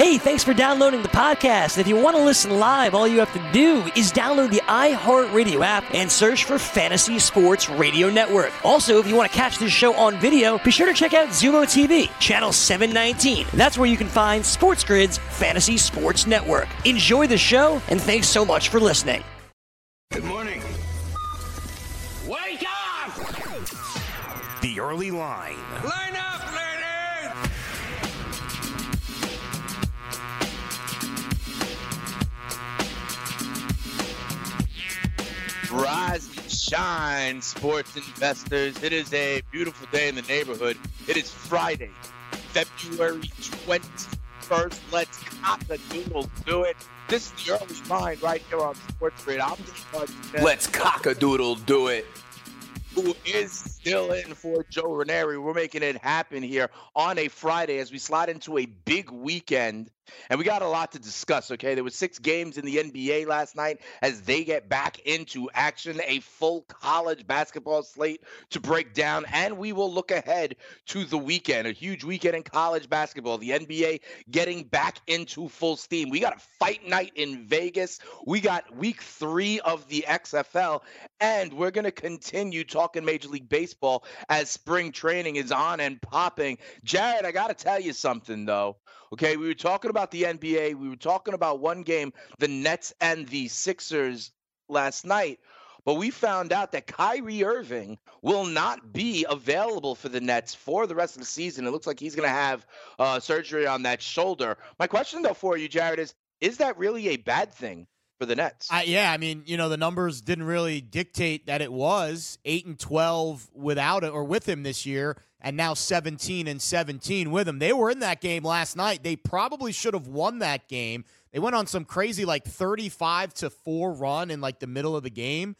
Hey, thanks for downloading the podcast. If you want to listen live, all you have to do is download the iHeartRadio app and search for Fantasy Sports Radio Network. Also, if you want to catch this show on video, be sure to check out Xumo TV, channel 719. That's where you can find Sports Grid's Fantasy Sports Network. Enjoy the show, and thanks so much for listening. Good morning. Wake up! The early line. Line Rise and shine, sports investors. It is a beautiful day in the neighborhood. It is Friday, February 21st. Let's cock a doodle do it. This is the early line right here on Sports Grid. I'm just Let's cock a doodle do it. who is still in for Joe Ranieri. We're making it happen here on a Friday as we slide into a big weekend. And we got a lot to discuss, okay? There was six games in the NBA last night as they get back into action, a full college basketball slate to break down, and we will look ahead to the weekend, a huge weekend in college basketball. The NBA getting back into full steam. We got a fight night in Vegas. We got week 3 of the XFL, and we're going to continue talking Major League Baseball as spring training is on and popping. Jared, I got to tell you something though. Okay, we were talking about the NBA. We were talking about one game, the Nets and the Sixers last night. But we found out that Kyrie Irving will not be available for the Nets for the rest of the season. It looks like he's going to have uh, surgery on that shoulder. My question, though, for you, Jared, is is that really a bad thing for the Nets? I, yeah, I mean, you know, the numbers didn't really dictate that it was eight and twelve without it or with him this year, and now seventeen and seventeen with them. They were in that game last night. They probably should have won that game. They went on some crazy like thirty-five to four run in like the middle of the game,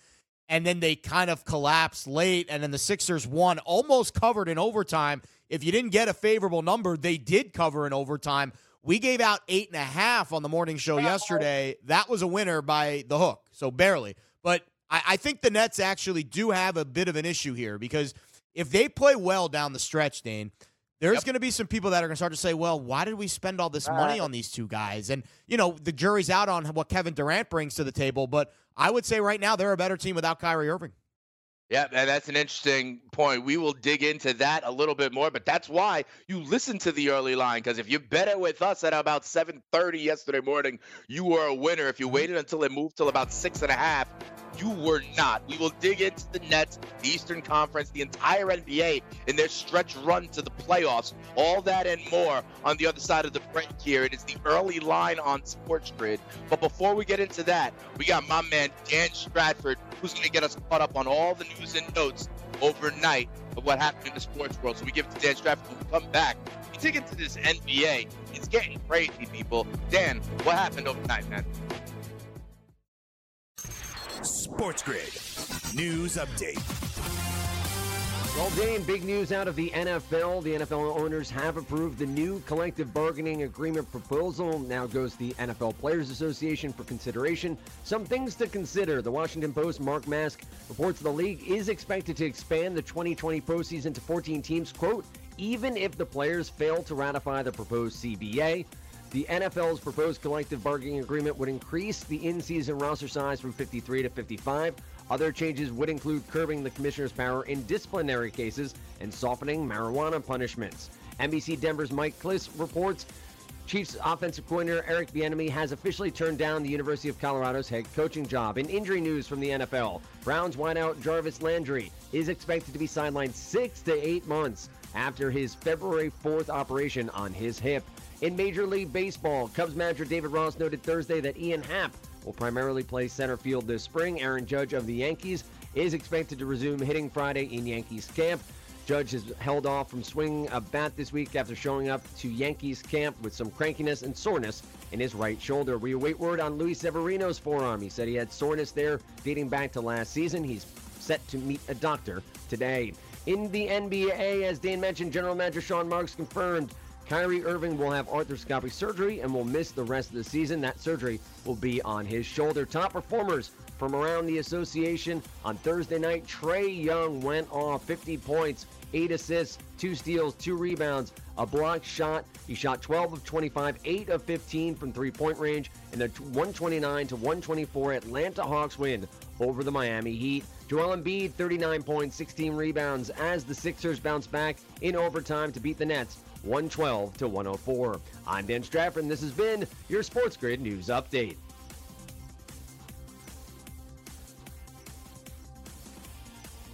and then they kind of collapsed late, and then the Sixers won, almost covered in overtime. If you didn't get a favorable number, they did cover in overtime. We gave out eight and a half on the morning show yesterday. That was a winner by the hook, so barely. But I, I think the Nets actually do have a bit of an issue here because if they play well down the stretch, Dane, there's Yep. going to be some people that are going to start to say, well, why did we spend all this money uh, on these two guys? And, you know, the jury's out on what Kevin Durant brings to the table, but I would say right now they're a better team without Kyrie Irving. Yeah, and that's an interesting point. We will dig into that a little bit more, but that's why you listen to the early line. Because if you bet it with us at about 7:30 yesterday morning, you were a winner. If you mm-hmm. waited until it moved till about six and a half, you were not. We will dig into the Nets, the Eastern Conference, the entire NBA, in their stretch run to the playoffs. All that and more on the other side of the break here. It is the early line on Sports Grid. But before we get into that, we got my man Dan Stratford, who's going to get us caught up on all the news and notes overnight of what happened in the sports world. So we give it to Dan Stratford. When we come back, we dig into this NBA. It's getting crazy, people. Dan, what happened overnight, man? Sports Grid. News update. Well, Dane, big news out of the NFL. The NFL owners have approved the new collective bargaining agreement proposal. Now goes the NFL Players Association for consideration. Some things to consider. The Washington Post, Mark Maske, reports the league is expected to expand the 2020 postseason to 14 teams, quote, even if the players fail to ratify the proposed CBA. The NFL's proposed collective bargaining agreement would increase the in season roster size from 53 to 55. Other changes would include curbing the commissioner's power in disciplinary cases and softening marijuana punishments. NBC Denver's Mike Klis reports Chiefs offensive coordinator Eric Bieniemy has officially turned down the University of Colorado's head coaching job. In injury news from the NFL, Browns wideout Jarvis Landry is expected to be sidelined six to eight months after his February 4th operation on his hip. In Major League Baseball, Cubs manager David Ross noted Thursday that Ian Happ will primarily play center field this spring. Aaron Judge of the Yankees is expected to resume hitting Friday in Yankees camp. Judge has held off from swinging a bat this week after showing up to Yankees camp with some crankiness and soreness in his right shoulder. We await word on Luis Severino's forearm. He said he had soreness there dating back to last season. He's set to meet a doctor today. In the NBA, as Dan mentioned, General Manager Sean Marks confirmed Kyrie Irving will have arthroscopic surgery and will miss the rest of the season. That surgery will be on his shoulder. Top performers from around the association on Thursday night. Trae Young went off 50 points eight assists, two steals, two rebounds, a block shot. He shot 12 of 25, 8 of 15 from three point range, and the 129 to 124 Atlanta Hawks win over the Miami Heat. Joel Embiid, 39 points, 16 rebounds as the Sixers bounce back in overtime to beat the Nets 112 to 104. I'm Dan Stratford, and this has been your Sports Grid News Update.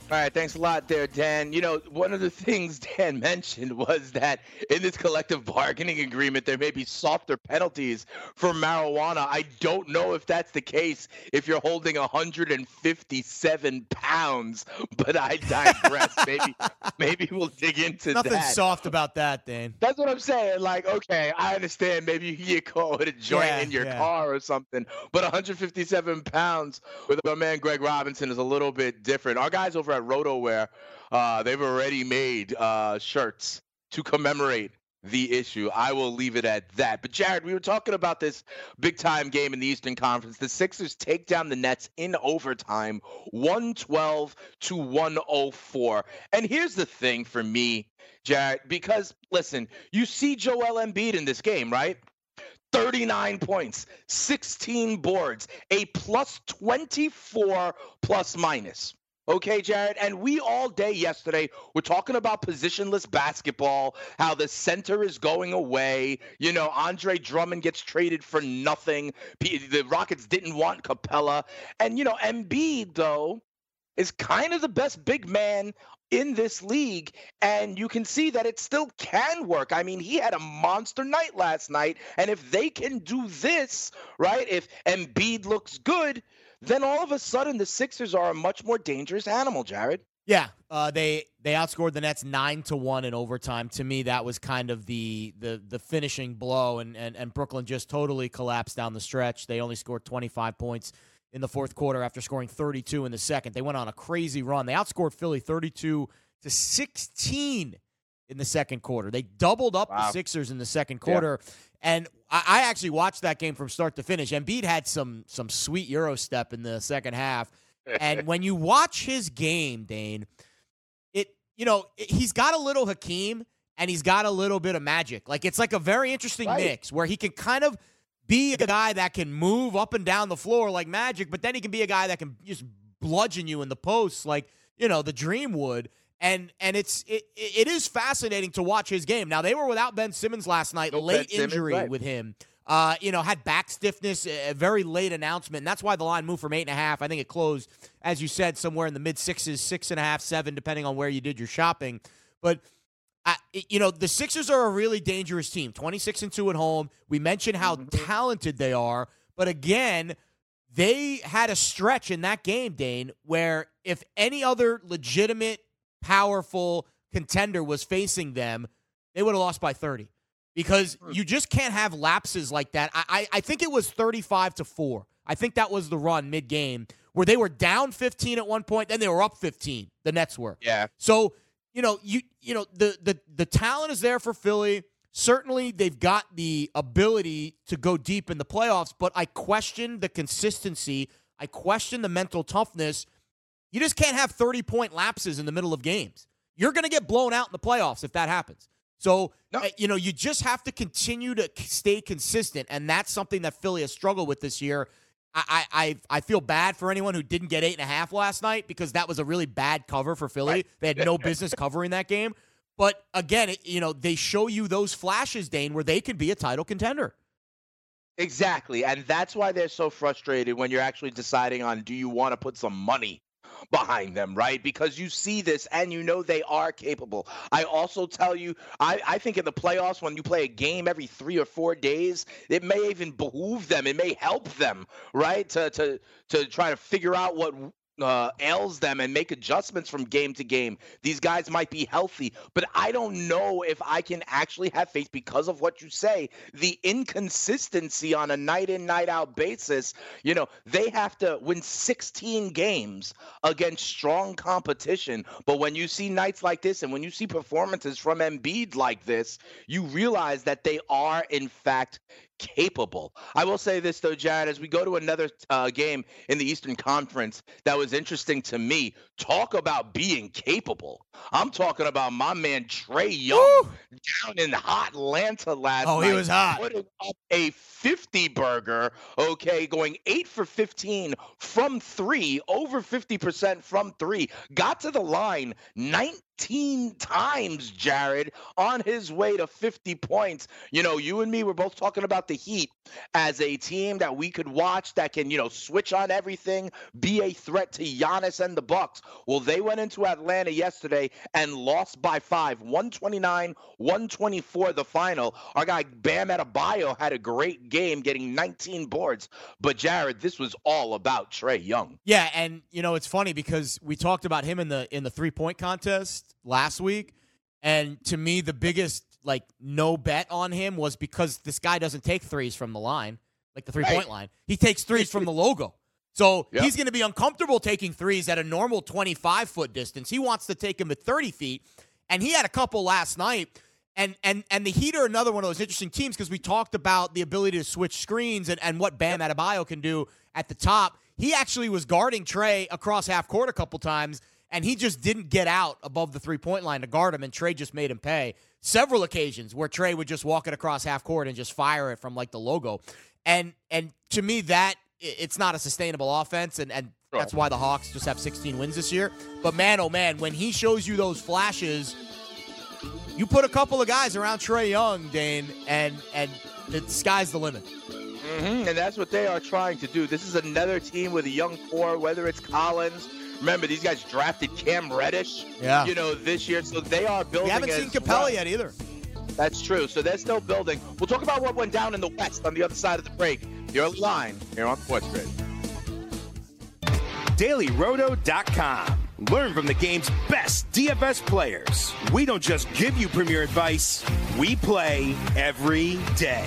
All right, thanks a lot there, Dan. You know, one of the things Dan mentioned was that in this collective bargaining agreement, there may be softer penalties for marijuana. I don't know if that's the case if you're holding 157 pounds, but I digress. maybe, maybe we'll dig into Nothing that. soft about that, Dan. That's what I'm saying. Like, okay, I understand. Maybe you get caught with a joint Yeah, in your yeah. car or something, but 157 pounds with our man Greg Robinson is a little bit different. Our guys over at RotoWire, uh, they've already made uh, shirts to commemorate the issue. I will leave it at that. But Jared, we were talking about this big time game in the Eastern Conference. The Sixers take down the Nets in overtime, 112 to 104. And here's the thing for me, Jared, because listen, you see Joel Embiid in this game, right? 39 points, 16 boards, a plus 24 plus minus. Okay, Jared. And we all day yesterday were talking about positionless basketball, how the center is going away. You know, Andre Drummond gets traded for nothing. The Rockets didn't want Capela. And, you know, Embiid, though, is kind of the best big man in this league and you can see that it still can work. I mean, he had a monster night last night and if they can do this, right? If Embiid looks good, then all of a sudden the Sixers are a much more dangerous animal, Jared. Yeah, uh, they they outscored the Nets nine to one in overtime. To me, that was kind of the the the finishing blow, and and and Brooklyn just totally collapsed down the stretch. They only scored twenty five points in the fourth quarter after scoring thirty two in the second. They went on a crazy run. They outscored Philly thirty two to sixteen in the second quarter. They doubled up the Sixers in the second quarter. And I, actually watched that game from start to finish. Embiid had some some sweet Euro step in the second half. and when you watch his game, Dane, it you know it- he's got a little Hakeem and he's got a little bit of magic. Like it's like a very interesting Right. mix where he can kind of be a guy that can move up and down the floor like magic, but then he can be a guy that can just bludgeon you in the posts like you know the Dream would. And and it's it, it is fascinating to watch his game. Now they were without Ben Simmons last night, No late Ben Simmons, injury right. with him. Uh, you know, had back stiffness, a very late announcement. And that's why the line moved from eight and a half. I think it closed, as you said, somewhere in the mid sixes, six and a half, seven, depending on where you did your shopping. But I, you know, the Sixers are a really dangerous team. Twenty six and two at home. We mentioned how talented they are, but again, they had a stretch in that game, Dane, where if any other legitimate, powerful contender was facing them, they would have lost by 30. Because hmm. you just can't have lapses like that. I, I, I think it was 35 to 4. I think that was the run mid game where they were down 15 at one point, then they were up 15. The Nets were. Yeah. So, you know, you you know, the the the talent is there for Philly. Certainly they've got the ability to go deep in the playoffs, but I question the consistency. I question the mental toughness. You just can't have 30 point lapses in the middle of games. You're going to get blown out in the playoffs if that happens. So, No. uh, you know, you just have to continue to stay consistent. And that's something that Philly has struggled with this year. I, I, I I feel bad for anyone who didn't get eight and a half last night because that was a really bad cover for Philly. They had no business covering that game. But again, it, you know, they show you those flashes, Dane, where they could be a title contender. Exactly. And that's why they're so frustrated when you're actually deciding on do you want to put some money behind them, right? Because you see this and you know they are capable. I also tell you, I, I think in the playoffs, when you play a game every three or four days, it may even behoove them. It may help them, right? To to to try to figure out what uh, ails them and make adjustments from game to game. These guys might be healthy, but I don't know if I can actually have faith because of what you say. The inconsistency on a night in, night out basis. You know, they have to win 16 games against strong competition. But when you see nights like this and when you see performances from Embiid like this, you realize that they are, in fact, capable. I will say this though, Jared, as we go to another uh, game in the Eastern Conference that was interesting to me. Talk about being capable. I'm talking about my man Trae Young Woo! down in hot Atlanta last Oh, night. he was hot. Putting up a 50 burger, okay, going eight for 15 from three, over 50% from three. Got to the line 19 times, Jared, on his way to 50 points. You know, you and me were both talking about the Heat as a team that we could watch that can, you know, switch on everything, be a threat to Giannis and the Bucks. Well, they went into Atlanta yesterday and lost by five, 129, 124 the final. Our guy Bam Adebayo had a great game getting 19 boards. But Jared, this was all about Trae Young. Yeah, and you know it's funny because we talked about him in the in the three point last week, and to me the biggest like no bet on him was because this guy doesn't take threes from the line, like the three point Right. line. He takes threes from the logo. So Yep. he's going to be uncomfortable taking threes at a normal 25 foot distance. He wants to take him at 30 feet, and he had a couple last night. And and and the Heat are another one of those interesting teams because we talked about the ability to switch screens and, and what Bam Adebayo can do at the top. He actually was guarding Trae across half court a couple times, and he just didn't get out above the three point line to guard him, and Trae just made him pay. Several occasions where Trae would just walk it across half court and just fire it from like the logo, and and to me that it's not a sustainable offense, and and that's why the Hawks just have 16 wins this year. But man, oh man, when he shows you those flashes you put a couple of guys around Trae Young, Dane, and and the sky's the limit. hmm And that's what they are trying to do. This is another team with a young core, whether it's Collins. Remember, these guys drafted Cam Reddish, Yeah. you know, this year. So they are building. We haven't as seen Capela well. yet either. That's true. So they're still building. We'll talk about what went down in the West on the other side of the break. The early line here on Sports Grid. DailyRoto.com. Learn from the game's best DFS players. We don't just give you premier advice, we play every day.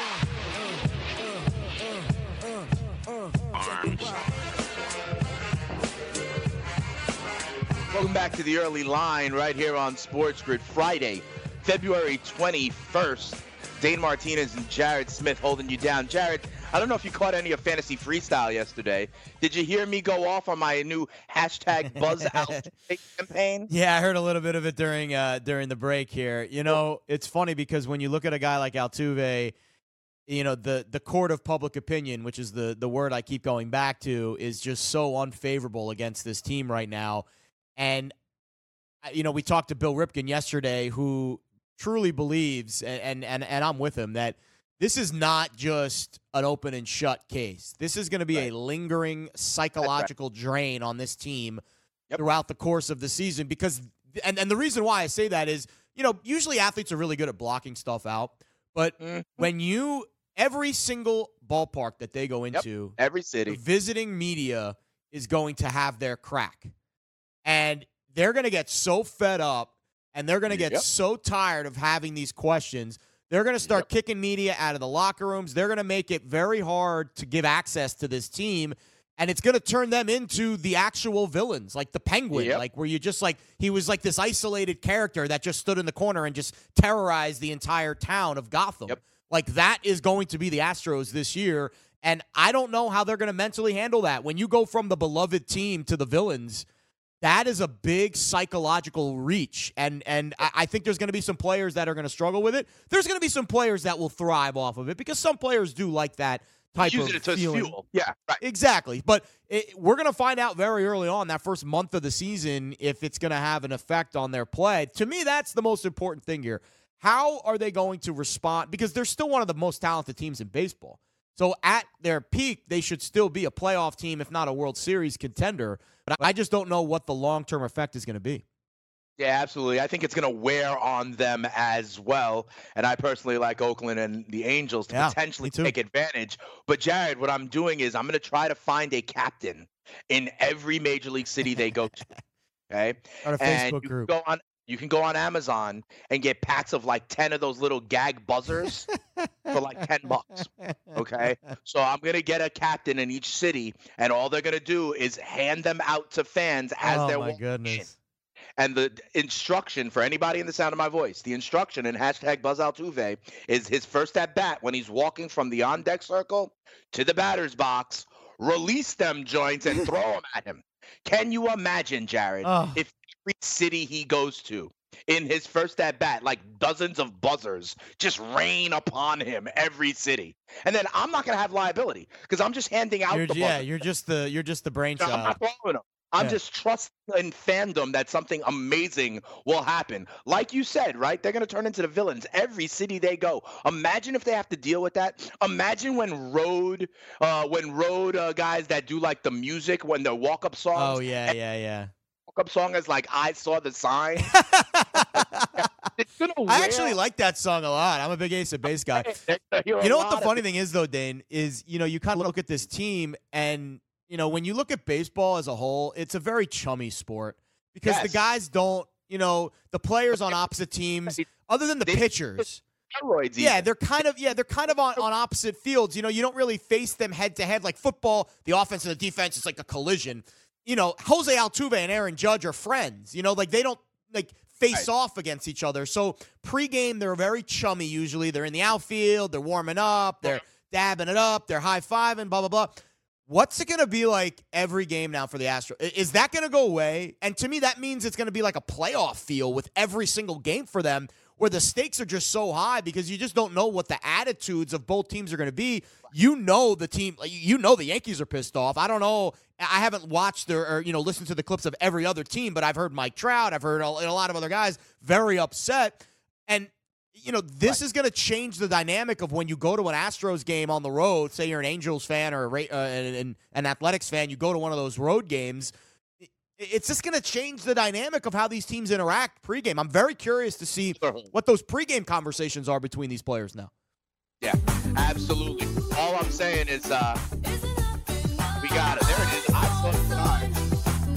Welcome back to the early line right here on Sports Grid Friday, February 21st. Dane Martinez and Jared Smith holding you down. Jared, I don't know if you caught any of Fantasy Freestyle yesterday. Did you hear me go off on my new hashtag Buzz Out campaign? Yeah, I heard a little bit of it during uh, during the break here. You know, it's funny because when you look at a guy like Altuve, you know the the court of public opinion, which is the the word I keep going back to, is just so unfavorable against this team right now. And uh, you know, we talked to Bill Ripken yesterday, who truly believes, and and and, I'm with him that this is not just an open and shut case. This is going to be a lingering psychological drain on this team Yep. throughout the course of the season because and, and the reason why I say that is, you know, usually athletes are really good at blocking stuff out, but Mhm. when you every single ballpark that they go Yep. into, Every the city. visiting media is going to have their crack. And they're going to get so fed up and they're going to get Yep. so tired of having these questions. They're going to start Yep. kicking media out of the locker rooms. They're going to make it very hard to give access to this team. And it's going to turn them into the actual villains, like the Penguin, Yep. like where you just like, he was like this isolated character that just stood in the corner and just terrorized the entire town of Gotham. Like that is going to be the Astros this year. And I don't know how they're going to mentally handle that. When you go from the beloved team to the villains, that is a big psychological reach. And and I, I think there's going to be some players that are going to struggle with it. There's going to be some players that will thrive off of it because some players do like that type Using of it as feeling. fuel. Yeah, right. Exactly. But it, we're going to find out very early on that first month of the season if it's going to have an effect on their play. To me, that's the most important thing here. How are they going to respond? Because they're still one of the most talented teams in baseball. So at their peak, they should still be a playoff team, if not a World Series contender. But I just don't know what the long term effect is going to be. Yeah, absolutely. I think it's going to wear on them as well. And I personally like Oakland and the Angels to Yeah, potentially take advantage. But Jared, what I'm doing is I'm going to try to find a captain in every major league city they go to. Okay, Our and Facebook you group. go on. You can go on Amazon and get packs of like ten of those little gag buzzers for like ten bucks. Okay, so I'm gonna get a captain in each city, and all they're gonna do is hand them out to fans as oh they're my goodness. And the instruction for anybody in the sound of my voice, the instruction in hashtag Buzz Altuve is his first at bat when he's walking from the on deck circle to the batter's box, release them joints and throw them at him. Can you imagine, Jared, Oh. if every city he goes to in his first at bat, like dozens of buzzers just rain upon him every city? And then I'm not going to have liability because I'm just handing out You're, the yeah, buzzer. you're just the you're just the I'm brainchild. not throwing them. I'm Yeah. just trusting in fandom that something amazing will happen. Like you said, right? They're going to turn into the villains every city they go. Imagine if they have to deal with that. Imagine when road, uh, when road uh, guys that do like the music when they're walk up songs. Oh yeah, yeah, yeah. Walk up song is like I saw the sign. I actually like that song a lot. I'm a big Ace of Base guy. They're gonna hear a You know what the funny thing is though, Dane, is you know you kind of look at this team and you know when you look at baseball as a whole, it's a very chummy sport because the guys don't, you know, the players on opposite teams, other than the They- pitchers. Yeah, they're kind of yeah, they're kind of on, on opposite fields. You know, you don't really face them head to head like football. The offense and the defense is like a collision. You know, Jose Altuve and Aaron Judge are friends. You know, like they don't like face Right. off against each other. So pregame, they're very chummy. Usually, they're in the outfield, they're warming up, they're dabbing it up, they're high fiving, blah blah blah. What's it going to be like every game now for the Astros? Is that going to go away? And to me, that means it's going to be like a playoff feel with every single game for them, where the stakes are just so high because you just don't know what the attitudes of both teams are going to be. You know the team, you know the Yankees are pissed off. I don't know. I haven't watched or, or you know listened to the clips of every other team, but I've heard Mike Trout, I've heard a, a lot of other guys very upset, and you know, this is going to change the dynamic of when you go to an Astros game on the road. Say you're an Angels fan or a, uh, an- an Athletics fan, you go to one of those road games. It's just going to change the dynamic of how these teams interact pregame. I'm very curious to see what those pregame conversations are between these players now. Yeah, absolutely. All I'm saying is, uh, we got it. There it is. I saw the sign.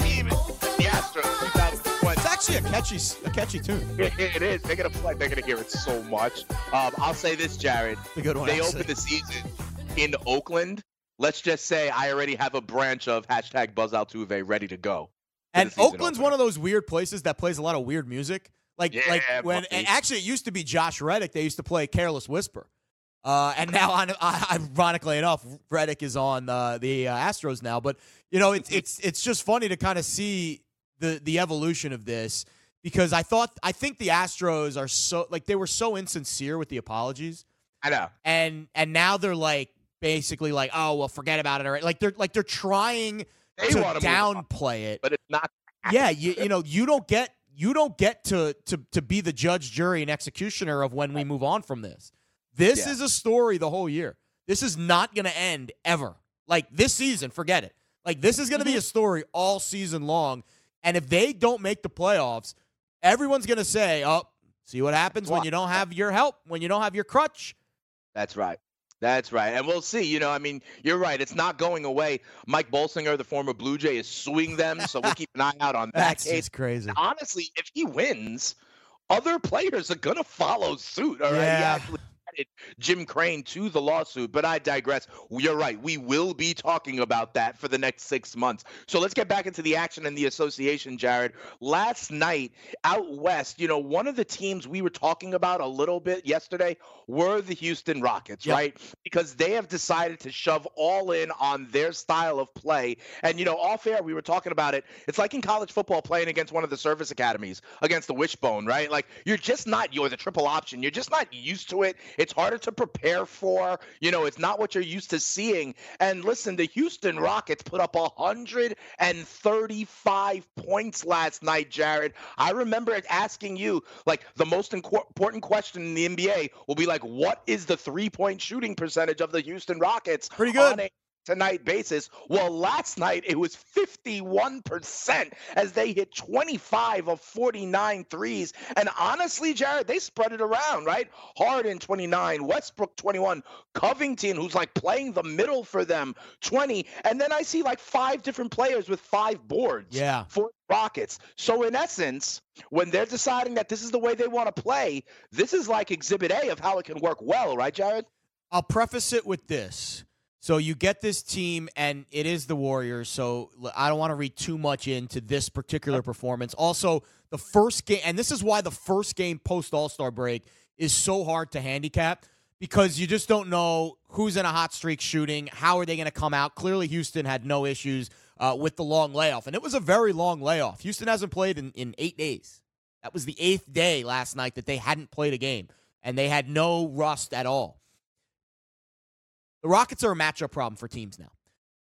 Even the Astros 2020. It's actually a catchy, a catchy tune. it is. They're gonna play. They're gonna hear it so much. Um, I'll say this, Jared. Good one. They opened the season in Oakland. Let's just say I already have a branch of hashtag Buzz Altuve ready to go. And Oakland's opener. one of those weird places that plays a lot of weird music. Like Yeah, like when actually it used to be Josh Reddick. They used to play Careless Whisper. Uh, and now, on, ironically enough, Reddick is on uh, the uh, Astros now. But you know, it's it's it's just funny to kind of see the the evolution of this because I thought I think the Astros are so like they were so insincere with the apologies, I know. and and now they're like basically like oh well forget about it or like they're like they're trying They to want to move on, downplay it but it's not. yeah, you you know you don't get you don't get to to to be the judge, jury, and executioner of when we move on from this. This Yeah. is a story the whole year. This is not going to end ever. Like this season, forget it. Like this is going to be mm-hmm. a story all season long. And if they don't make the playoffs, everyone's going to say, "Oh, see what happens when you don't have your help, when you don't have your crutch." That's right. That's right. And we'll see. You know, I mean, you're right. It's not going away. Mike Bolsinger, the former Blue Jay, is suing them. So we'll keep an eye out on that That's case. crazy. honestly, if he wins, other players are gonna follow suit. All right, he Yeah. actually added Jim Crane to the lawsuit, but I digress. You're right. We will be talking about that for the next six months. So let's get back into the action and the association, Jared. Last night out west, you know, one of the teams we were talking about a little bit yesterday were the Houston Rockets, Yep. right? Because they have decided to shove all in on their style of play. And you know, off air, we were talking about it. It's like in college football playing against one of the service academies, against the wishbone, right? Like you're just not you're the triple option. You're just not used to it. It's harder to prepare for. You know, it's not what you're used to seeing. And listen, the Houston Rockets put up 135 points last night, Jared. I remember asking you, like, the most important question in the NBA will be like, what is the three-point shooting percentage of the Houston Rockets? Pretty good. On a to night basis. Well, last night it was 51% as they hit 25 of 49 threes. And honestly, Jared, they spread it around, right? Harden 29, Westbrook 21, Covington, who's like playing the middle for them, 20. And then I see like five different players with five boards Yeah. for Rockets. So in essence, when they're deciding that this is the way they want to play, this is like exhibit A of how it can work well, right, Jared? I'll preface it with this. So you get this team, and it is the Warriors. So I don't want to read too much into this particular performance. Also, the first game, and this is why the first game post All Star break is so hard to handicap because you just don't know who's in a hot streak shooting. How are they going to come out? Clearly, Houston had no issues uh, with the long layoff, and it was a very long layoff. Houston hasn't played in, in eight days. That was the eighth day last night that they hadn't played a game, and they had no rust at all. The Rockets are a matchup problem for teams now.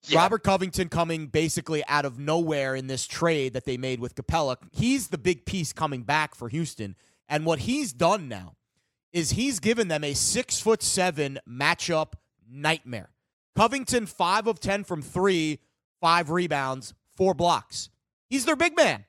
Yeah. Robert Covington coming basically out of nowhere in this trade that they made with Capela. He's the big piece coming back for Houston. And what he's done now is he's given them a six foot seven matchup nightmare. Covington, five of 10 from three, five rebounds, four blocks. He's their big man.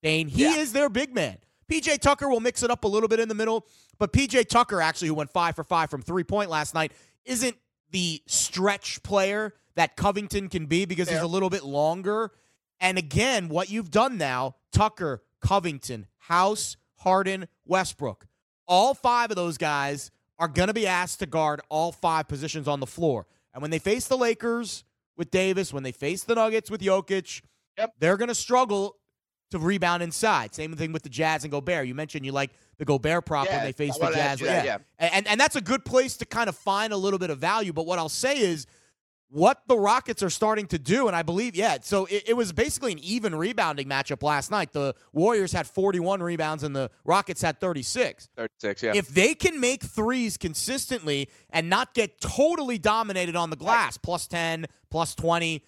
Dane, he Yeah. is their big man. PJ Tucker will mix it up a little bit in the middle, but PJ Tucker, actually, who went five for five from three point last night, isn't the stretch player that Covington can be because he's a little bit longer. And again, what you've done now, Tucker, Covington, House, Harden, Westbrook, all five of those guys are going to be asked to guard all five positions on the floor. And when they face the Lakers with Davis, when they face the Nuggets with Jokic, Yep. they're going to struggle to rebound inside. Same thing with the Jazz and Gobert. You mentioned you like the Gobert prop when they face the Jazz. that, yeah. And, and that's a good place to kind of find a little bit of value. But what I'll say is what the Rockets are starting to do, and I believe, yeah, so it, it was basically an even rebounding matchup last night. The Warriors had 41 rebounds and the Rockets had 36. 36, yeah. If they can make threes consistently and not get totally dominated on the glass, plus 10, plus 20,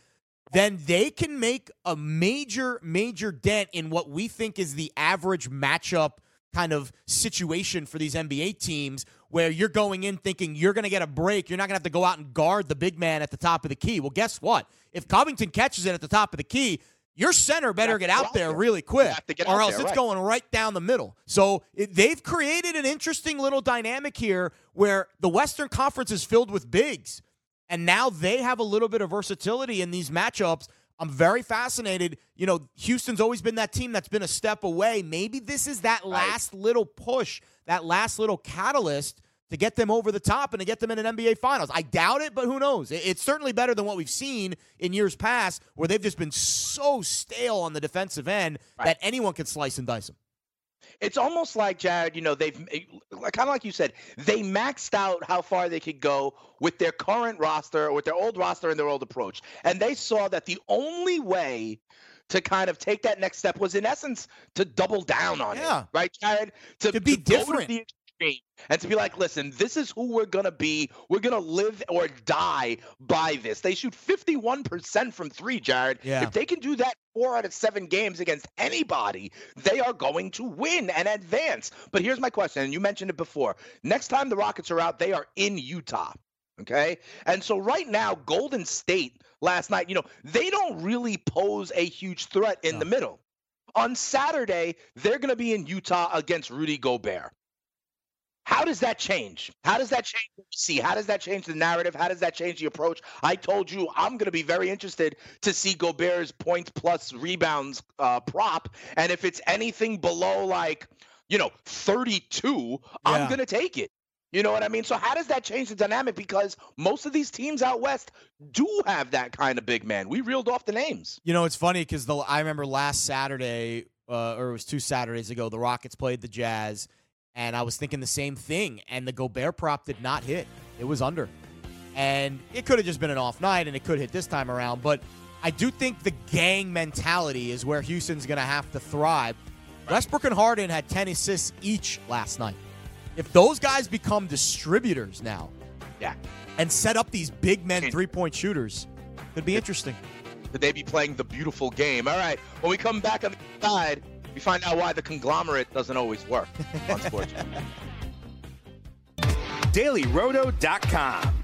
then they can make a major, major dent in what we think is the average matchup kind of situation for these NBA teams where you're going in thinking you're going to get a break. You're not going to have to go out and guard the big man at the top of the key. Well, guess what? If Covington catches it at the top of the key, your center better get out out there there. really quick, have to get or else there, it's right. going right down the middle. So it, they've created an interesting little dynamic here where the Western Conference is filled with bigs, and now they have a little bit of versatility in these matchups. I'm very fascinated. You know, Houston's always been that team that's been a step away. Maybe this is that last little push, that last little catalyst to get them over the top and to get them in an NBA Finals. I doubt it, but who knows? It's certainly better than what we've seen in years past, where they've just been so stale on the defensive end that anyone can slice and dice them. It's almost like Jared, you know, they've eh, kind of like you said, they maxed out how far they could go with their current roster, with their old roster and their old approach, and they saw that the only way to kind of take that next step was, in essence, to double down on it. Yeah. it, right, Jared? To, To be to different. the extreme and to be like, listen, this is who we're gonna be. We're gonna live or die by this. They shoot 51% from three, Jared. Yeah. If they can do that four out of seven games against anybody, they are going to win and advance. But here's my question, and you mentioned it before. Next time the Rockets are out, they are in Utah. Okay. And so right now, Golden State last night, you know, they don't really pose a huge threat in No. the middle. On Saturday, they're going to be in Utah against Rudy Gobert. How does that change? How does that change see? How does that change the narrative? How does that change the approach? I told you I'm going to be very interested to see Gobert's points plus rebounds uh, prop. And if it's anything below like, you know, 32, Yeah. I'm going to take it. You know what I mean? So how does that change the dynamic? Because most of these teams out west do have that kind of big man. We reeled off the names. You know, it's funny because the I remember last Saturday, uh, or it was two Saturdays ago, the Rockets played the Jazz, and I was thinking the same thing. And the Gobert prop did not hit; it was under, and it could have just been an off night, and it could hit this time around. But I do think the gang mentality is where Houston's going to have to thrive. Westbrook and Harden had ten assists each last night. If those guys become distributors now, Yeah. and set up these big men three point shooters, could be interesting. Could they be playing the beautiful game? All right. When we come back on the side, we find out why the conglomerate doesn't always work on sports. DailyRoto.com.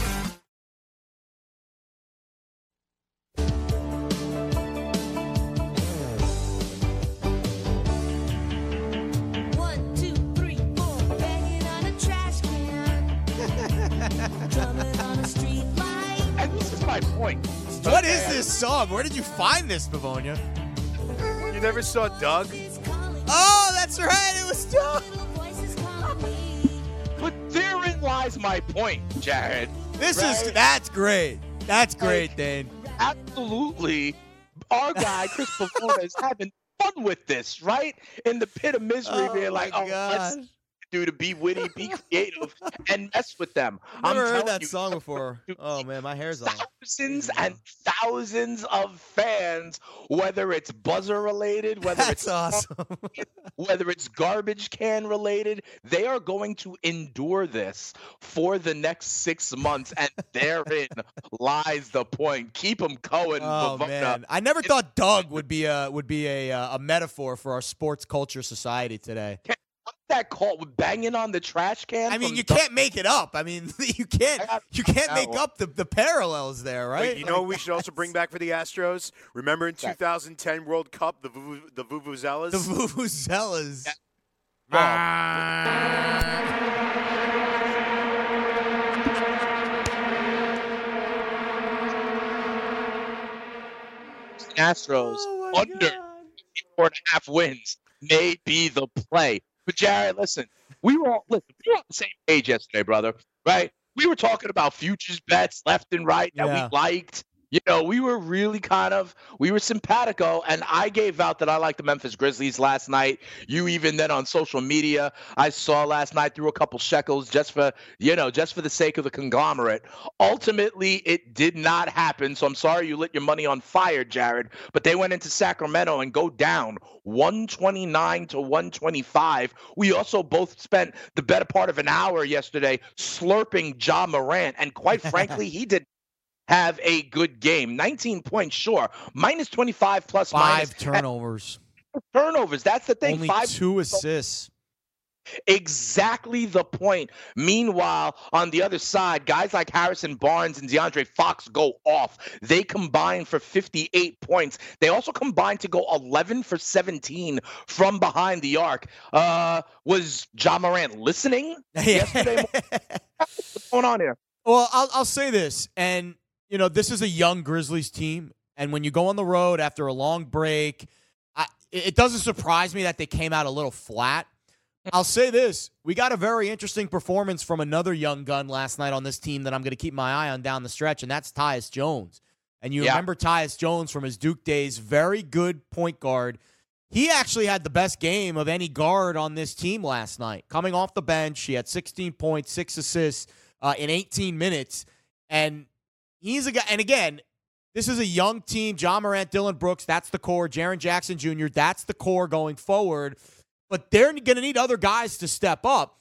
this song? Where did you find this, Pavona? You never saw Doug? Oh, that's right. It was Doug. Voices calling me. But therein lies my point, Jared. This is that's great. That's great, Dane. Absolutely. Our guy, Chris Pavona, is having fun with this, right? In the pit of misery, Oh being like, my oh, let's gosh. Do to be witty, be creative, and mess with them. I'm Never heard that you, song before. Oh man, my hair's on. Thousands and thousands of fans, whether it's buzzer related, whether That's it's awesome. whether it's garbage can related, they are going to endure this for the next six months, and therein lies the point. Keep them going, Oh Pavona. man, I never thought Doug would be a would be a uh, a metaphor for our sports culture society today. That call with banging on the trash can. I mean, you Doug- can't make it up. I mean, you can't you can't make up the, the parallels there, right? Wait, you know what we should also bring back for the Astros? Remember in 2010 World Cup, the Vuvu- the Vuvuzelas? the vuvuzelas. Astros Oh under God. four and a half wins may be the play. But Jared, listen, we were all listen, we were on the same page yesterday, brother. Right? We were talking about futures bets left and right that Yeah. we liked. You know, we were really kind of we were simpatico, and I gave out that I liked the Memphis Grizzlies last night. You even then on social media, I saw last night threw a couple shekels just for you know just for the sake of the conglomerate. Ultimately, it did not happen. So I'm sorry you lit your money on fire, Jared. But they went into Sacramento and go down 129 to 125. We also both spent the better part of an hour yesterday slurping Ja Morant, and quite frankly, he did have a good game. 19 points, sure. Minus 25 plus Five minus turnovers, turnovers. That's the thing. only Five two assists. Exactly the point. Meanwhile, on the other side, guys like Harrison Barnes and DeAndre Fox go off. They combine for 58 points. They also combine to go 11 for 17 from behind the arc. Uh, was Ja Morant listening yesterday? What's going on here? Well, I'll, I'll say this, and you know, this is a young Grizzlies team, and when you go on the road after a long break, I, it doesn't surprise me that they came out a little flat. I'll say this: we got a very interesting performance from another young gun last night on this team that I'm going to keep my eye on down the stretch, and that's Tyus Jones. And you Yeah. remember Tyus Jones from his Duke days, very good point guard. He actually had the best game of any guard on this team last night. Coming off the bench, he had 16 points, six assists uh, in 18 minutes. And he's a guy, and again, this is a young team. Ja Morant, Dillon Brooks, that's the core. Jaren Jackson Jr., that's the core going forward. But they're going to need other guys to step up.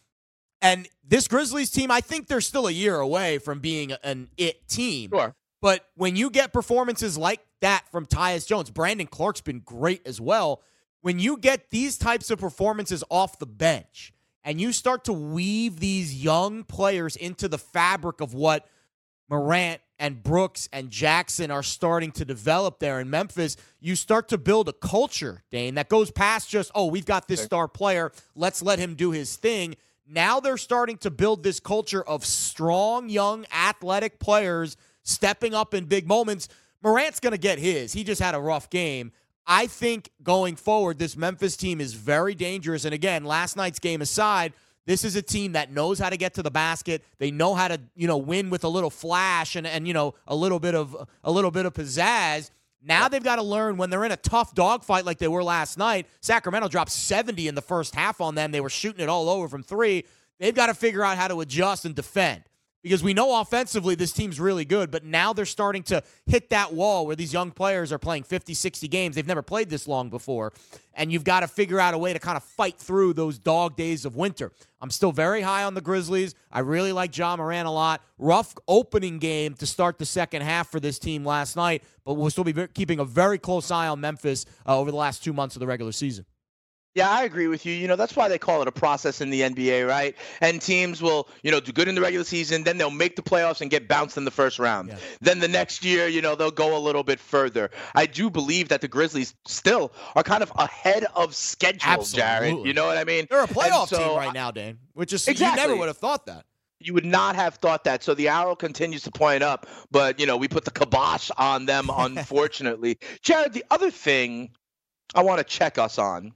And this Grizzlies team, I think they're still a year away from being an it team. Sure. But when you get performances like that from Tyus Jones, Brandon Clarke's been great as well. When you get these types of performances off the bench and you start to weave these young players into the fabric of what Morant and Brooks and Jackson are starting to develop there in Memphis, you start to build a culture, Dane, that goes past just, oh, we've got this star player, let's let him do his thing. Now they're starting to build this culture of strong, young, athletic players stepping up in big moments. Morant's going to get his. He just had a rough game. I think going forward, this Memphis team is very dangerous. And again, last night's game aside, this is a team that knows how to get to the basket. They know how to, you know, win with a little flash and and you know a little bit of a little bit of pizzazz. Now they've got to learn when they're in a tough dogfight like they were last night. Sacramento dropped 70 in the first half on them. They were shooting it all over from three. They've got to figure out how to adjust and defend. Because we know offensively this team's really good, but now they're starting to hit that wall where these young players are playing 50, 60 games. They've never played this long before, and you've got to figure out a way to kind of fight through those dog days of winter. I'm still very high on the Grizzlies. I really like Ja Morant a lot. Rough opening game to start the second half for this team last night, but we'll still be keeping a very close eye on Memphis uh, over the last two months of the regular season. Yeah, I agree with you. You know, that's why they call it a process in the NBA, right? And teams will, you know, do good in the regular season, then they'll make the playoffs and get bounced in the first round. Yeah. Then the next year, you know, they'll go a little bit further. I do believe that the Grizzlies still are kind of ahead of schedule, Absolutely. Jared. You know what I mean? They're a playoff so team right now, Dane, which is Exactly. you never would have thought that. You would not have thought that. So the arrow continues to point up, but you know, we put the kibosh on them, unfortunately. Jared, the other thing I want to check us on.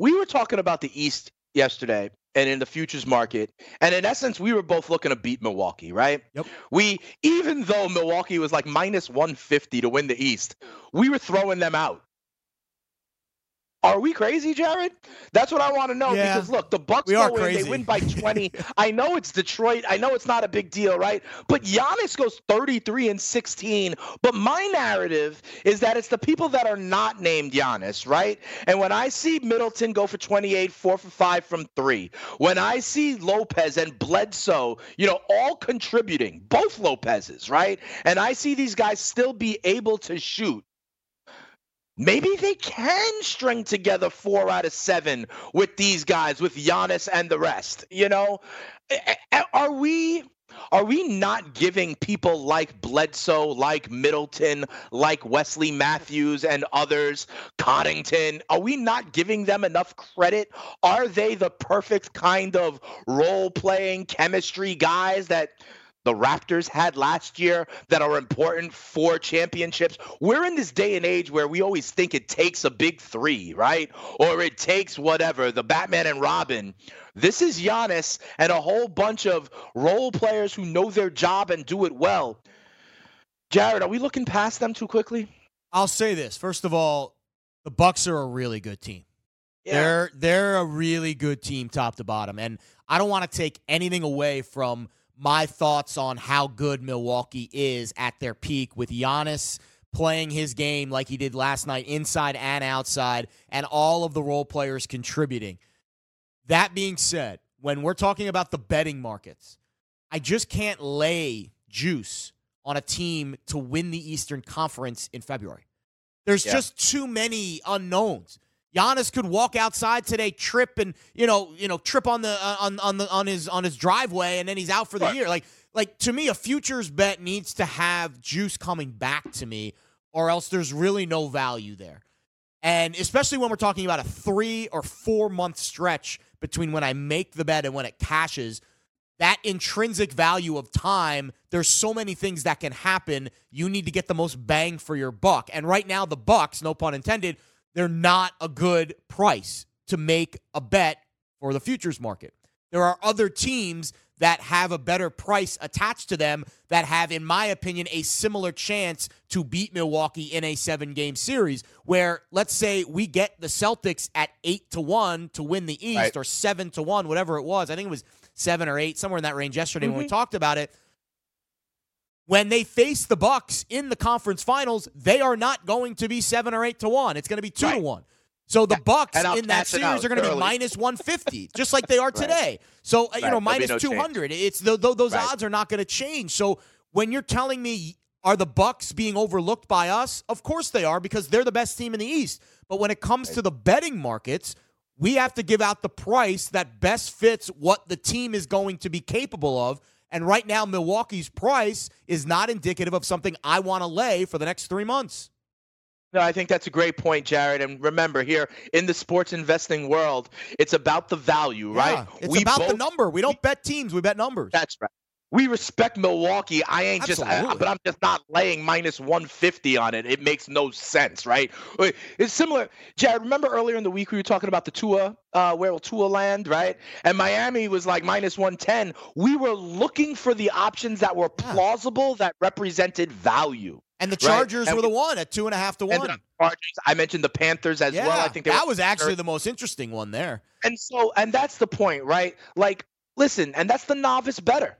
We were talking about the East yesterday and in the futures market. And in essence, we were both looking to beat Milwaukee, right? Yep. We even though Milwaukee was like minus 150 to win the East, we were throwing them out. Are we crazy, Jared? That's what I want to know Yeah. because look, the Bucks We go in, they win by 20. I know it's Detroit. I know it's not a big deal, right? But Giannis goes 33 and 16. But my narrative is that it's the people that are not named Giannis, right? And when I see Middleton go for 28, 4 for 5 from 3, when I see Lopez and Bledsoe, you know, all contributing, both Lopez's, right? And I see these guys still be able to shoot. Maybe they can string together four out of seven with these guys, with Giannis and the rest. You know, are we are we not giving people like Bledsoe, like Middleton, like Wesley Matthews and others, Connaughton? Are we not giving them enough credit? Are they the perfect kind of role playing chemistry guys that? The Raptors had last year that are important for championships. We're in this day and age where we always think it takes a big three, right? Or it takes whatever, the Batman and Robin. This is Giannis and a whole bunch of role players who know their job and do it well. Jared, are we looking past them too quickly? I'll say this. First of all, the Bucks are a really good team. They're they're a really good team top to bottom. And I don't want to take anything away from my thoughts on how good Milwaukee is at their peak with Giannis playing his game like he did last night inside and outside and all of the role players contributing. That being said, when we're talking about the betting markets, I just can't lay juice on a team to win the Eastern Conference in February. There's Yeah. just too many unknowns. Giannis could walk outside today, trip and you know, you know, trip on the uh, on on the on his on his driveway, and then he's out for the Right. year. Like like to me, a futures bet needs to have juice coming back to me, or else there's really no value there. And especially when we're talking about a three or four month stretch between when I make the bet and when it cashes, that intrinsic value of time, there's so many things that can happen. You need to get the most bang for your buck. And right now, the Bucks, no pun intended, they're not a good price to make a bet for the futures market. There are other teams that have a better price attached to them that have, in my opinion, a similar chance to beat Milwaukee in a seven game series. Where let's say we get the Celtics at eight to one to win the East Right. or seven to one, whatever it was. I think it was seven or eight, somewhere in that range yesterday when we mm-hmm. talked about it. When they face the Bucks in the conference finals, they are not going to be seven or eight to one. It's going to be two to one. So the Bucks in that series are going to be minus 150, just like they are today. So, uh, you Right. know, minus no change. 200. It's th- th- those Right. odds are not going to change. So when you're telling me are the Bucks being overlooked by us? Of course they are because they're the best team in the East. But when it comes to the betting markets, we have to give out the price that best fits what the team is going to be capable of. And right now, Milwaukee's price is not indicative of something I want to lay for the next three months. No, I think that's a great point, Jared. And remember, here in the sports investing world, it's about the value, right? Yeah, it's We about the number. We don't bet teams, we bet numbers. That's right. We respect Milwaukee. I ain't just, I, but I'm just not laying minus 150 on it. It makes no sense, right? It's similar. Jared, remember earlier in the week we were talking about the Tua, uh, where will Tua land, right? And Miami was like minus 110. We were looking for the options that were plausible that represented value. and the right. Chargers And were the one at two and a half to And one. the Chargers, I mentioned the Panthers as yeah, well. I think they that was actually the most interesting one there. And so, and that's the point, right? Like, listen, and that's the novice better.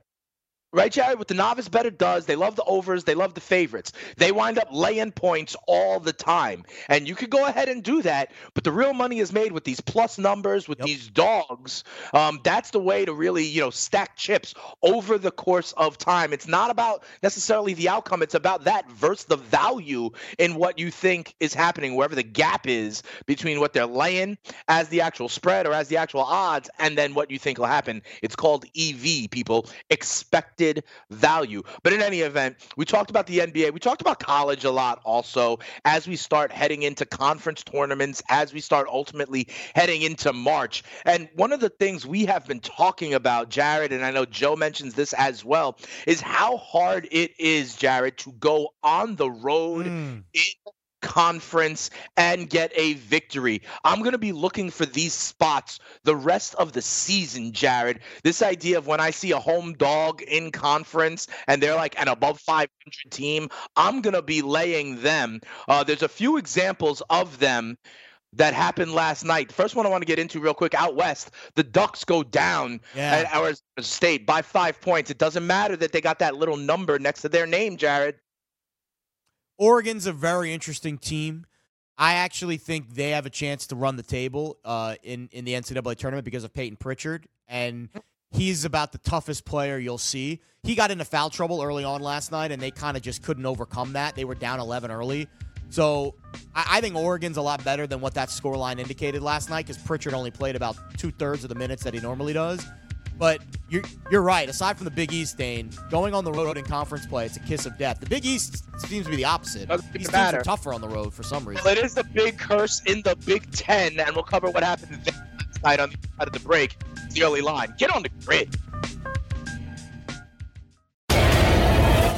Right, Jared? What the novice better does, they love the overs, they love the favorites. They wind up laying points all the time. And you could go ahead and do that, but the real money is made with these plus numbers, with these dogs. Um, that's the way to really, you know, stack chips over the course of time. It's not about necessarily the outcome, it's about that versus the value in what you think is happening, wherever the gap is between what they're laying as the actual spread or as the actual odds, and then what you think will happen. It's called EV, people, expected value. But in any event, we talked about the NBA, we talked about college a lot also as we start heading into conference tournaments, as we start ultimately heading into March. And one of the things we have been talking about, Jared, and I know Joe mentions this as well, is how hard it is, Jared, to go on the road hmm. in conference and get a victory. I'm going to be looking for these spots the rest of the season, Jared. This idea of when I see a home dog in conference and they're like an above 500 team, I'm going to be laying them. Uh, there's a few examples of them that happened last night. First one I want to get into real quick out west, the Ducks go down Yeah. at Arizona State by five points. It doesn't matter that they got that little number next to their name, Jared. Oregon's a very interesting team. I actually think they have a chance to run the table uh, in in the NCAA tournament because of Peyton Pritchard, and he's about the toughest player you'll see. He got into foul trouble early on last night, and they kind of just couldn't overcome that. They were down 11 early, so I, I think Oregon's a lot better than what that scoreline indicated last night because Pritchard only played about two thirds of the minutes that he normally does. But you're you're right. Aside from the Big East, Dane, going on the road in conference play, it's a kiss of death. The Big East seems to be the opposite. Doesn't These teams are tougher on the road for some reason. Well, it is the big curse in the Big Ten, and we'll cover what happened last night on the side of the break. The early line. Get on the grid.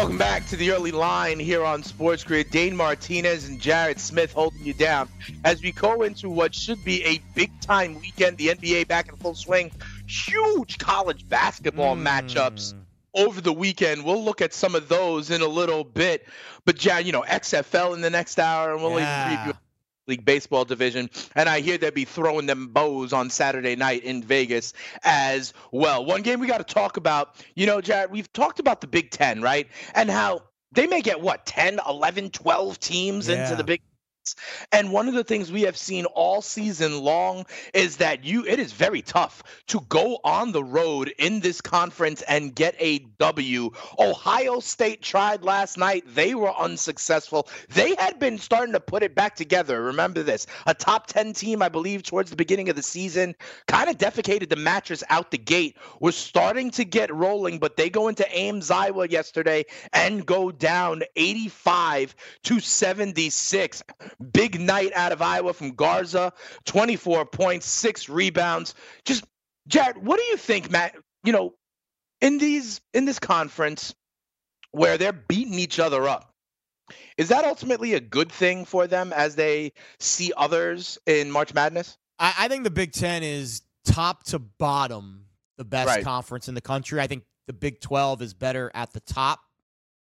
Welcome back to the early line here on Sports Grid. Dane Martinez and Jared Smith holding you down as we go into what should be a big time weekend. The NBA back in full swing. Huge college basketball hmm. matchups over the weekend. We'll look at some of those in a little bit. But, Jared, you know, XFL in the next hour, and we'll Yeah. even preview League Baseball division. And I hear they'll be throwing them bows on Saturday night in Vegas as well. One game we got to talk about, you know, Jared, we've talked about the Big Ten, right? And how they may get what, 10, 11, 12 teams into the Big and one of the things we have seen all season long is that you it is very tough to go on the road in this conference and get a W. Ohio State tried last night. They were unsuccessful. They had been starting to put it back together. Remember this. A top 10 team, I believe, towards the beginning of the season, kind of defecated the mattress out the gate. Was starting to get rolling, but they go into Ames, Iowa yesterday and go down 85 to 76. Big night out of Iowa from Garza, 24 points, six rebounds. Just Jared, what do you think, Matt? You know, in these in this conference where they're beating each other up, is that ultimately a good thing for them as they see others in March Madness? I, I think the Big Ten is top to bottom the best Right. conference in the country. I think the Big 12 is better at the top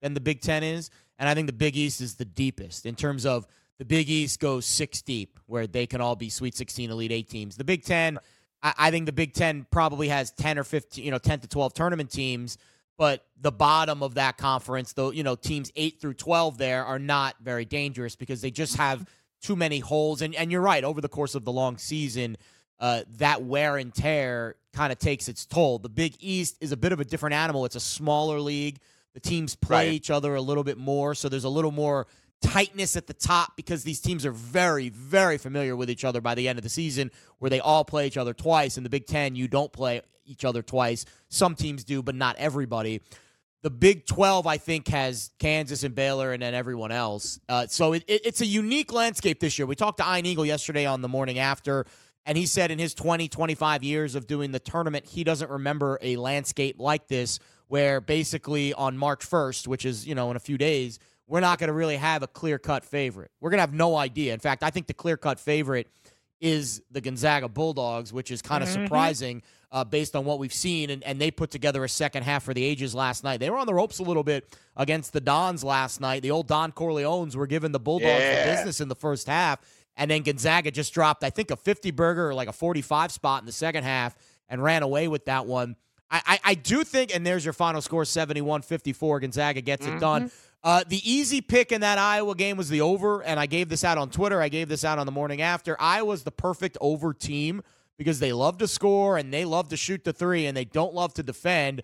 than the Big Ten is. And I think the Big East is the deepest in terms of the Big East goes six deep, where they can all be Sweet 16, Elite Eight teams. The Big Ten, I, I think the Big Ten probably has 10 or 15, you know, 10 to 12 tournament teams. But the bottom of that conference, though, you know, teams eight through 12 there are not very dangerous because they just have too many holes. And, and you're right, over the course of the long season, uh, that wear and tear kind of takes its toll. The Big East is a bit of a different animal. It's a smaller league. The teams play Right. each other a little bit more, so there's a little more tightness at the top because these teams are very, very familiar with each other by the end of the season, where they all play each other twice. In the Big Ten, you don't play each other twice. Some teams do, but not everybody. The Big 12, I think, has Kansas and Baylor and then everyone else. Uh, so it, it, it's a unique landscape this year. We talked to Ian Eagle yesterday on the morning after, and he said in his 20, 25 years of doing the tournament, he doesn't remember a landscape like this where basically on March 1st, which is, you know, in a few days, we're not going to really have a clear cut favorite. We're going to have no idea. In fact, I think the clear cut favorite is the Gonzaga Bulldogs, which is kind of Mhm. surprising uh, based on what we've seen. And, and they put together a second half for the ages last night. They were on the ropes a little bit against the Dons last night. The old Don Corleones were giving the Bulldogs Yeah. the business in the first half. And then Gonzaga just dropped, I think, a 50 burger or like a 45 spot in the second half and ran away with that one. I, I, I do think, and there's your final score 71 54. Gonzaga gets it done. Uh, the easy pick in that Iowa game was the over, and I gave this out on Twitter. I gave this out on the morning after. Iowa's the perfect over team because they love to score and they love to shoot the three and they don't love to defend.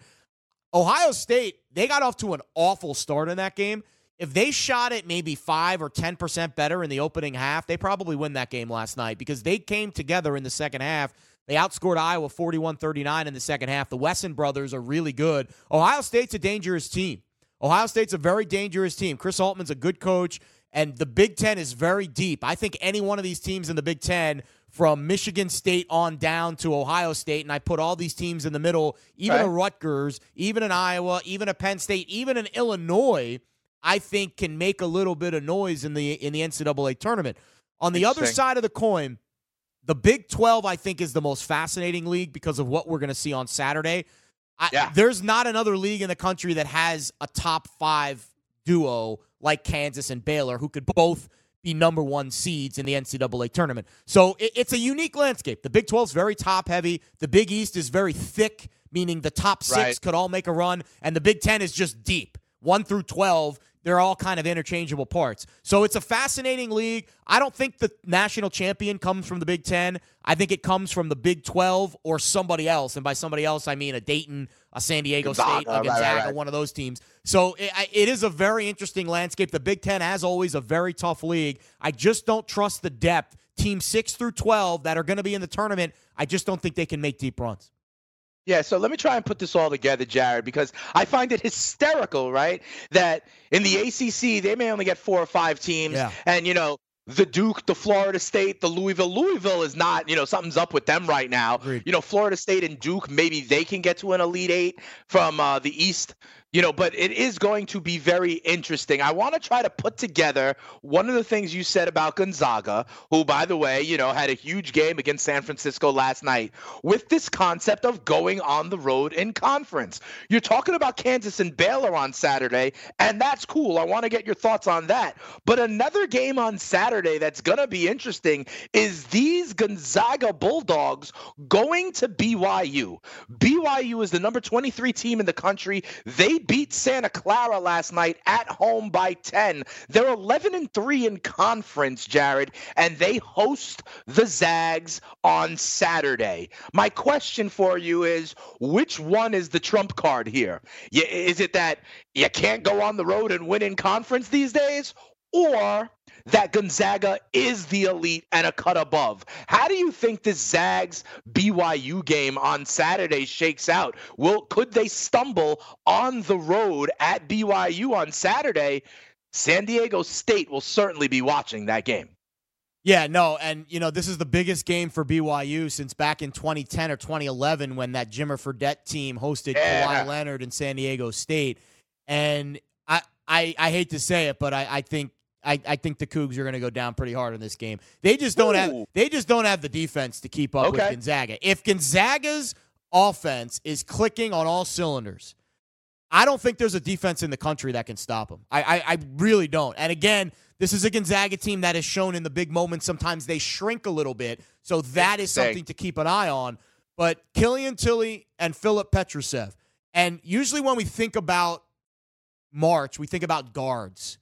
Ohio State, they got off to an awful start in that game. If they shot it maybe 5 or 10% better in the opening half, they probably win that game last night because they came together in the second half. They outscored Iowa 41 39 in the second half. The Wesson brothers are really good. Ohio State's a dangerous team. Ohio State's a very dangerous team. Chris Holtmann's a good coach, and the Big Ten is very deep. I think any one of these teams in the Big Ten, from Michigan State on down to Ohio State, and I put all these teams in the middle, even Okay. a Rutgers, even an Iowa, even a Penn State, even an Illinois, I think can make a little bit of noise in the in the NCAA tournament. On the other side of the coin, the Big 12, I think, is the most fascinating league because of what we're going to see on Saturday. I, Yeah. There's not another league in the country that has a top five duo like Kansas and Baylor who could both be number one seeds in the NCAA tournament. So it, it's a unique landscape. The Big 12 is very top heavy. The Big East is very thick, meaning the top six Right. could all make a run, and the Big 10 is just deep. One through 12, they're all kind of interchangeable parts. So it's a fascinating league. I don't think the national champion comes from the Big 10. I think it comes from the Big 12 or somebody else. And by somebody else, I mean a Dayton, a San Diego Gonzaga, State, a right, right, Gonzaga, right. one of those teams. So it, it is a very interesting landscape. The Big 10, as always, a very tough league. I just don't trust the depth. Team 6 through 12 that are going to be in the tournament, I just don't think they can make deep runs. Yeah, so let me try and put this all together, Jared, because I find it hysterical, right? That in the ACC, they may only get four or five teams. Yeah. And, you know, the Duke, the Florida State, the Louisville. Louisville is not, you know, something's up with them right now. Agreed. You know, Florida State and Duke, maybe they can get to an Elite Eight from uh, the East. You know, but it is going to be very interesting. I want to try to put together one of the things you said about Gonzaga, who, by the way, you know, had a huge game against San Francisco last night, with this concept of going on the road in conference. You're talking about Kansas and Baylor on Saturday, and that's cool. I want to get your thoughts on that. But another game on Saturday that's going to be interesting is these Gonzaga Bulldogs going to BYU. BYU is the number 23 team in the country. They beat Santa Clara last night at home by 10. They're 11 and 3 in conference, Jared, and they host the Zags on Saturday. My question for you is which one is the trump card here? Is it that you can't go on the road and win in conference these days? Or that Gonzaga is the elite and a cut above. How do you think this Zags BYU game on Saturday shakes out? Will could they stumble on the road at BYU on Saturday? San Diego State will certainly be watching that game. Yeah, no, and you know this is the biggest game for BYU since back in 2010 or 2011 when that Jimmer Fredette team hosted Yeah. Kawhi Leonard and San Diego State. And I, I, I hate to say it, but I, I think I, I think the Cougs are going to go down pretty hard in this game. They just don't have they just don't have the defense to keep up with Gonzaga. If Gonzaga's offense is clicking on all cylinders, I don't think there's a defense in the country that can stop them. I, I, I really don't. And again, this is a Gonzaga team that has shown in the big moments sometimes they shrink a little bit. So that is something to keep an eye on. But Killian Tillie and Filip Petrusev. And usually when we think about March, we think about guards.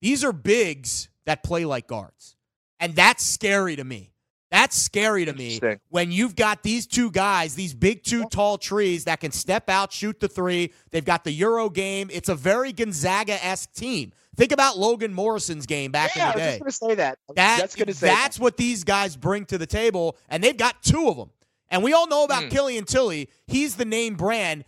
These are bigs that play like guards. And that's scary to me. That's scary to me when you've got these two guys, these big two tall trees that can step out, shoot the three. They've got the Euro game. It's a very Gonzaga esque team. Think about Logan Morrison's game back yeah, in the day. I was just going to say that. That, going to say that's what these guys bring to the table, and they've got two of them. And we all know about Hmm. Killian Tillie. He's the name brand,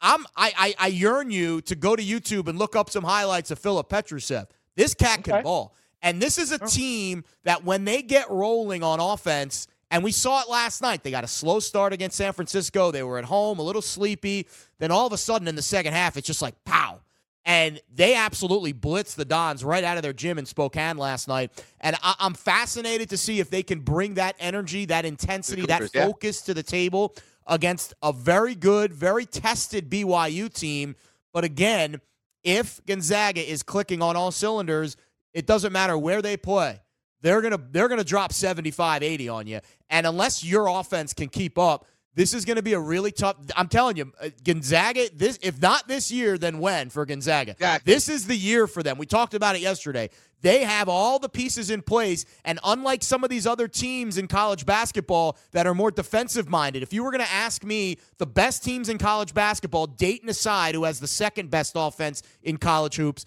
I'm I, I I yearn you to go to YouTube and look up some highlights of Filip Petrusev. This cat can ball. And this is a team that when they get rolling on offense, and we saw it last night, they got a slow start against San Francisco. They were at home, a little sleepy. Then all of a sudden in the second half, it's just like pow. And they absolutely blitzed the Dons right out of their gym in Spokane last night. And I- I'm fascinated to see if they can bring that energy, that intensity, that Cougars, yeah. focus to the table against a very good, very tested BYU team. But again, if Gonzaga is clicking on all cylinders, it doesn't matter where they play. They're going to they're going to drop 75 80 on you. And unless your offense can keep up, this is going to be a really tough I'm telling you, uh, Gonzaga this if not this year then when for Gonzaga. Exactly. This is the year for them. We talked about it yesterday. They have all the pieces in place and unlike some of these other teams in college basketball that are more defensive minded. If you were going to ask me the best teams in college basketball, Dayton aside who has the second best offense in college hoops,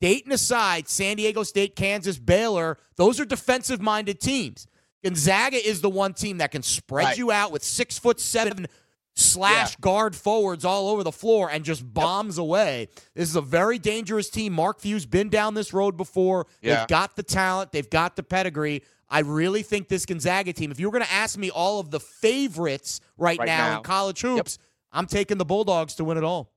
Dayton aside, San Diego State, Kansas, Baylor, those are defensive minded teams. Gonzaga is the one team that can spread Right. you out with six foot seven slash guard forwards all over the floor and just bombs away. This is a very dangerous team. Mark Few's been down this road before. Yeah. They've got the talent, they've got the pedigree. I really think this Gonzaga team, if you were going to ask me all of the favorites right, Right now, now. in college hoops, I'm taking the Bulldogs to win it all.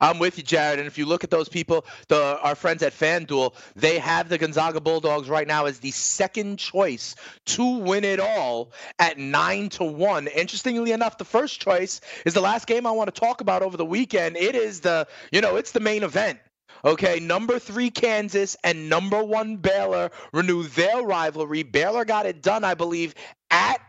I'm with you, Jared. And if you look at those people, the our friends at FanDuel, they have the Gonzaga Bulldogs right now as the second choice to win it all at nine to one. Interestingly enough, the first choice is the last game I want to talk about over the weekend. It is the, you know, it's the main event. Okay, number three Kansas and number one Baylor renew their rivalry. Baylor got it done, I believe, at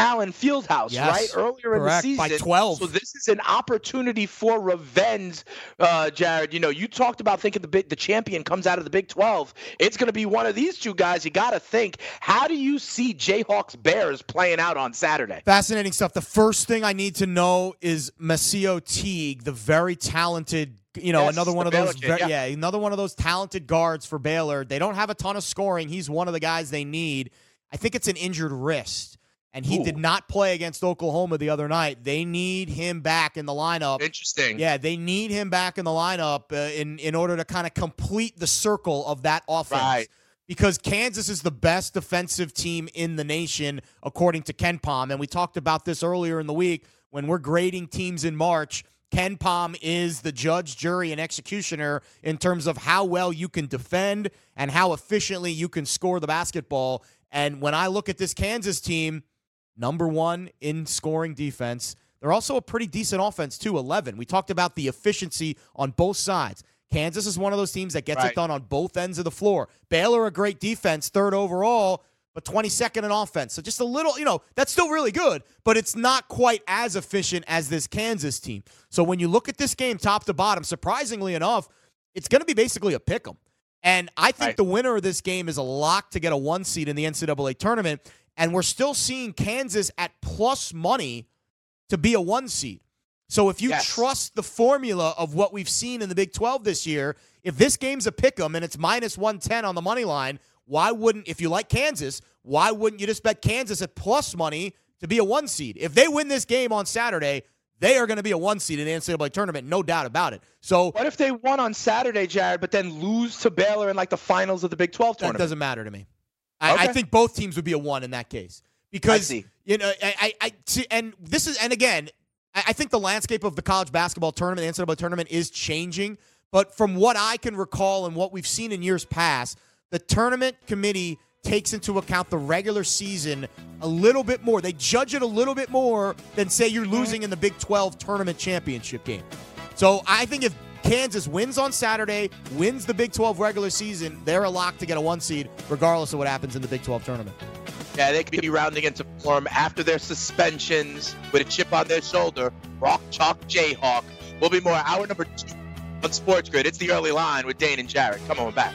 Allen Fieldhouse, Yes, right? Earlier correct, in the season. by season. 12. So this is an opportunity for revenge, uh, Jared. You know, you talked about thinking the big, the champion comes out of the Big 12. It's going to be one of these two guys. You got to think. How do you see Jayhawks Bears playing out on Saturday? Fascinating stuff. The first thing I need to know is MaCio Teague, the very talented, you know, Yes, another one of those, kid, yeah. yeah, another one of those talented guards for Baylor. They don't have a ton of scoring. He's one of the guys they need. I think it's an injured wrist, and he Ooh. did not play against Oklahoma the other night. They need him back in the lineup. Interesting. Yeah, they need him back in the lineup uh, in in order to kind of complete the circle of that offense. Right. Because Kansas is the best defensive team in the nation, according to KenPom. And we talked about this earlier in the week when we're grading teams in March. KenPom is the judge, jury, and executioner in terms of how well you can defend and how efficiently you can score the basketball. And when I look at this Kansas team, number one in scoring defense. They're also a pretty decent offense, too, 11. We talked about the efficiency on both sides. Kansas is one of those teams that gets Right. it done on both ends of the floor. Baylor, a great defense, third overall, but 22nd in offense. So just a little, you know, that's still really good, but it's not quite as efficient as this Kansas team. So when you look at this game top to bottom, surprisingly enough, it's going to be basically a pick 'em. And I think Right. the winner of this game is a lock to get a one seed in the NCAA tournament. And we're still seeing Kansas at plus money to be a one seed. So if you Yes. trust the formula of what we've seen in the Big 12 this year, if this game's a pick 'em and it's minus 110 on the money line, why wouldn't, if you like Kansas, why wouldn't you just bet Kansas at plus money to be a one seed? If they win this game on Saturday, they are going to be a one seed in the NCAA tournament, no doubt about it. So What if they won on Saturday, Jared, but then lose to Baylor in like the finals of the Big 12 That tournament? doesn't matter to me. I, I think both teams would be a one in that case because you know I, I, I see, and this is and again I, I think the landscape of the college basketball tournament, the NCAA tournament, is changing. But from what I can recall and what we've seen in years past, the tournament committee takes into account the regular season a little bit more. They judge it a little bit more than say you're mm-hmm. losing in the Big 12 tournament championship game. So I think if Kansas wins on Saturday, wins the Big 12 regular season, they're a lock to get a one seed, regardless of what happens in the Big 12 tournament. Yeah, they could be rounding into form after their suspensions with a chip on their shoulder. Rock Chalk Jayhawk. We'll be more hour number two on Sports Grid. It's the early line with Dane and Jared. Come on back.